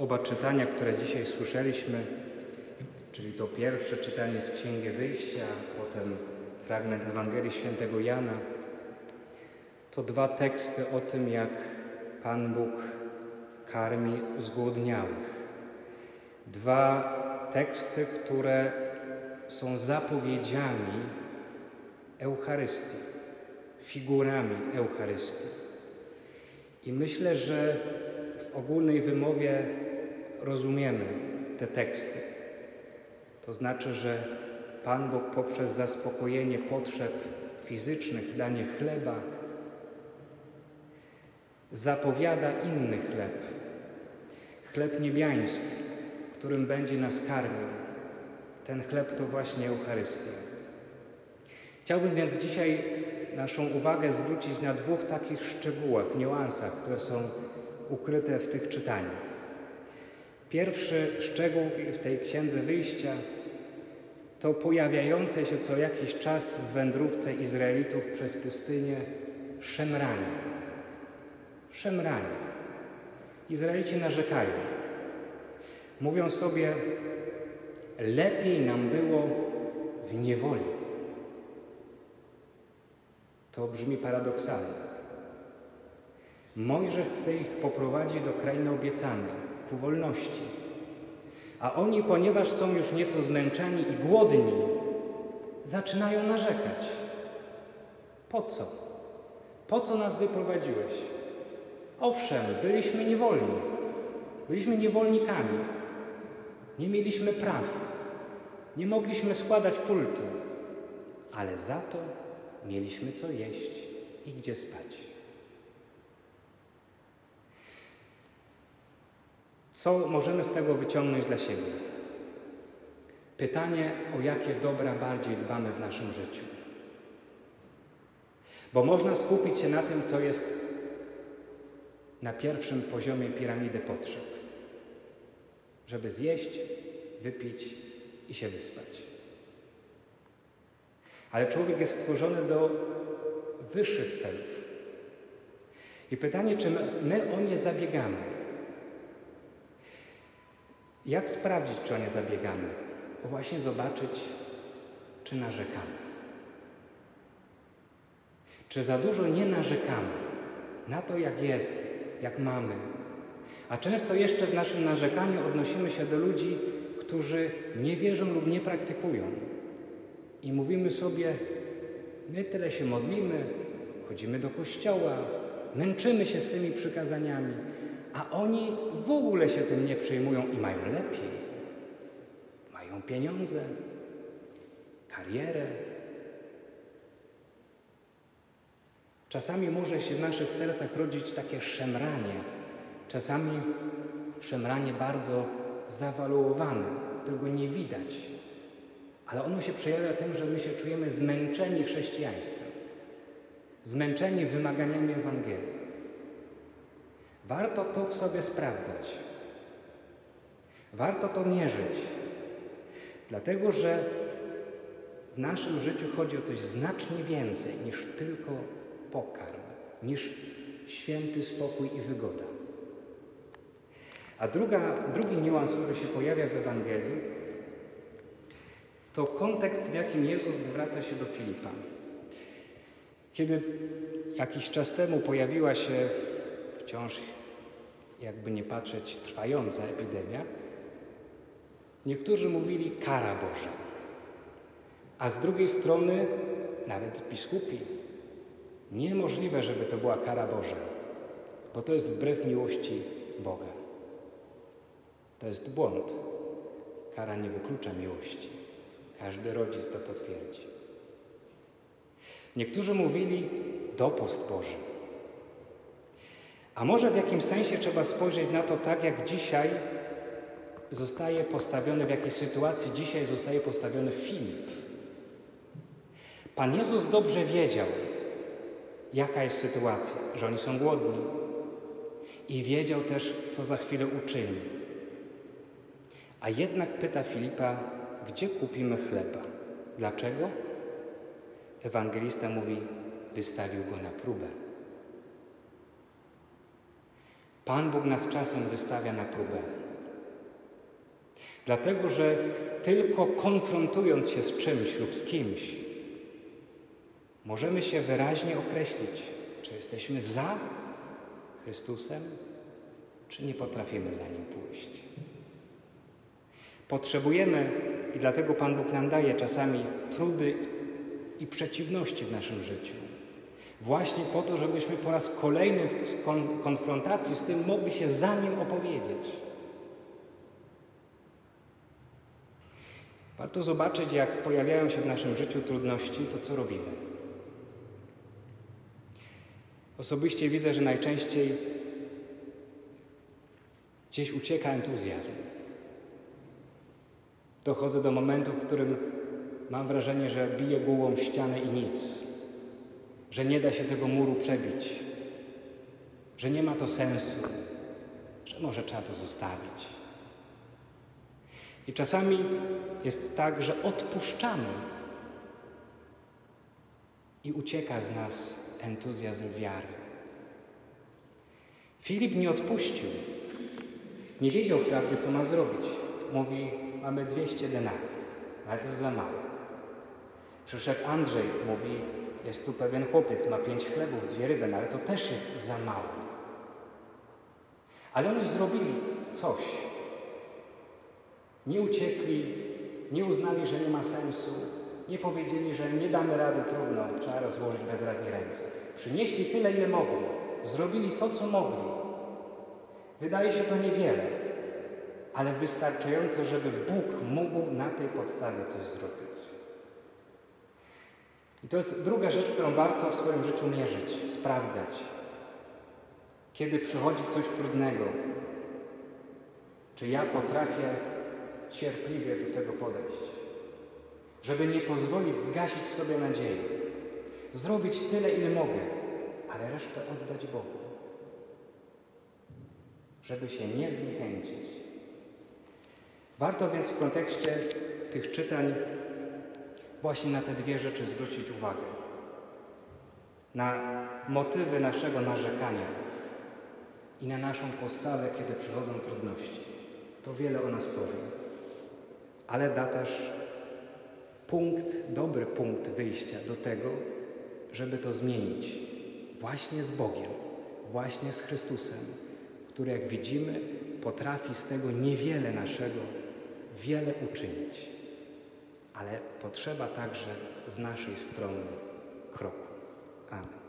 Oba czytania, które dzisiaj słyszeliśmy, czyli to pierwsze czytanie z Księgi Wyjścia, potem fragment Ewangelii Świętego Jana, to dwa teksty o tym, jak Pan Bóg karmi zgłodniałych. Dwa teksty, które są zapowiedziami Eucharystii, figurami Eucharystii. I myślę, że w ogólnej wymowie rozumiemy te teksty. To znaczy, że Pan Bóg poprzez zaspokojenie potrzeb fizycznych, danie chleba, zapowiada inny chleb, chleb niebiański, którym będzie nas karmił. Ten chleb to właśnie Eucharystia. Chciałbym więc dzisiaj naszą uwagę zwrócić na dwóch takich szczegółach, niuansach, które są ukryte w tych czytaniach. Pierwszy szczegół w tej księdze wyjścia to pojawiające się co jakiś czas w wędrówce Izraelitów przez pustynię szemranie. Szemranie. Izraelici narzekają. Mówią sobie, lepiej nam było w niewoli. To brzmi paradoksalnie. Mojżesz chce ich poprowadzić do krainy obiecanej, ku wolności. A oni, ponieważ są już nieco zmęczeni i głodni, zaczynają narzekać. Po co? Po co nas wyprowadziłeś? Owszem, byliśmy niewolni, byliśmy niewolnikami, nie mieliśmy praw, nie mogliśmy składać kultu, ale za to mieliśmy co jeść i gdzie spać. Co możemy z tego wyciągnąć dla siebie? Pytanie, o jakie dobra bardziej dbamy w naszym życiu. Bo można skupić się na tym, co jest na pierwszym poziomie piramidy potrzeb, żeby zjeść, wypić i się wyspać. Ale człowiek jest stworzony do wyższych celów. I pytanie, czy my o nie zabiegamy? Jak sprawdzić, czy o nie zabiegamy? Właśnie zobaczyć, czy narzekamy. Czy za dużo nie narzekamy na to, jak jest, jak mamy. A często jeszcze w naszym narzekaniu odnosimy się do ludzi, którzy nie wierzą lub nie praktykują. I mówimy sobie, my tyle się modlimy, chodzimy do kościoła, męczymy się z tymi przykazaniami, a oni w ogóle się tym nie przejmują i mają lepiej. Mają pieniądze, karierę. Czasami może się w naszych sercach rodzić takie szemranie, czasami szemranie bardzo zawaluowane, którego nie widać, ale ono się przejawia tym, że my się czujemy zmęczeni chrześcijaństwem, zmęczeni wymaganiami Ewangelii. Warto to w sobie sprawdzać. Warto to mierzyć. Dlatego, że w naszym życiu chodzi o coś znacznie więcej niż tylko pokarm, niż święty spokój i wygoda. A druga, drugi niuans, który się pojawia w Ewangelii, to kontekst, w jakim Jezus zwraca się do Filipa. Kiedy jakiś czas temu pojawiła się wciąż jakby nie patrzeć, trwająca epidemia, niektórzy mówili kara Boża, a z drugiej strony nawet biskupi. Niemożliwe, żeby to była kara Boża, bo to jest wbrew miłości Boga. To jest błąd. Kara nie wyklucza miłości. Każdy rodzic to potwierdzi. Niektórzy mówili dopust Boży. A może w jakimś sensie trzeba spojrzeć na to tak, jak dzisiaj zostaje postawiony, w jakiej sytuacji dzisiaj zostaje postawiony Filip. Pan Jezus dobrze wiedział, jaka jest sytuacja, że oni są głodni. I wiedział też, co za chwilę uczyni. A jednak pyta Filipa, gdzie kupimy chleba? Dlaczego? Ewangelista mówi, wystawił go na próbę. Pan Bóg nas czasem wystawia na próbę. Dlatego, że tylko konfrontując się z czymś lub z kimś, możemy się wyraźnie określić, czy jesteśmy za Chrystusem, czy nie potrafimy za nim pójść. Potrzebujemy, i dlatego Pan Bóg nam daje czasami trudy i przeciwności w naszym życiu. Właśnie po to, żebyśmy po raz kolejny w konfrontacji z tym mogli się za nim opowiedzieć. Warto zobaczyć, jak pojawiają się w naszym życiu trudności, to co robimy. Osobiście widzę, że najczęściej gdzieś ucieka entuzjazm. Dochodzę do momentu, w którym mam wrażenie, że biję głową ścianę i nic, że nie da się tego muru przebić, że nie ma to sensu, że może trzeba to zostawić. I czasami jest tak, że odpuszczamy i ucieka z nas entuzjazm wiary. Filip nie odpuścił. Nie wiedział wprawdzie, co ma zrobić. Mówi, mamy 200 denarów, ale to za mało. Przyszedł Andrzej, mówi, jest tu pewien chłopiec, ma pięć chlebów, dwie ryby, no ale to też jest za mało. Ale oni zrobili coś. Nie uciekli, nie uznali, że nie ma sensu, nie powiedzieli, że nie damy rady, trudno, trzeba rozłożyć bezradnie ręce. Przynieśli tyle, ile mogli. Zrobili to, co mogli. Wydaje się to niewiele, ale wystarczająco, żeby Bóg mógł na tej podstawie coś zrobić. I to jest druga rzecz, którą warto w swoim życiu mierzyć, sprawdzać. Kiedy przychodzi coś trudnego, czy ja potrafię cierpliwie do tego podejść, żeby nie pozwolić zgasić w sobie nadziei, zrobić tyle, ile mogę, ale resztę oddać Bogu, żeby się nie zniechęcić. Warto więc w kontekście tych czytań właśnie na te dwie rzeczy zwrócić uwagę. Na motywy naszego narzekania i na naszą postawę, kiedy przychodzą trudności. To wiele o nas powie. Ale da też punkt, dobry punkt wyjścia do tego, żeby to zmienić właśnie z Bogiem, właśnie z Chrystusem, który, jak widzimy, potrafi z tego niewiele naszego wiele uczynić ale potrzeba także z naszej strony kroku. Amen.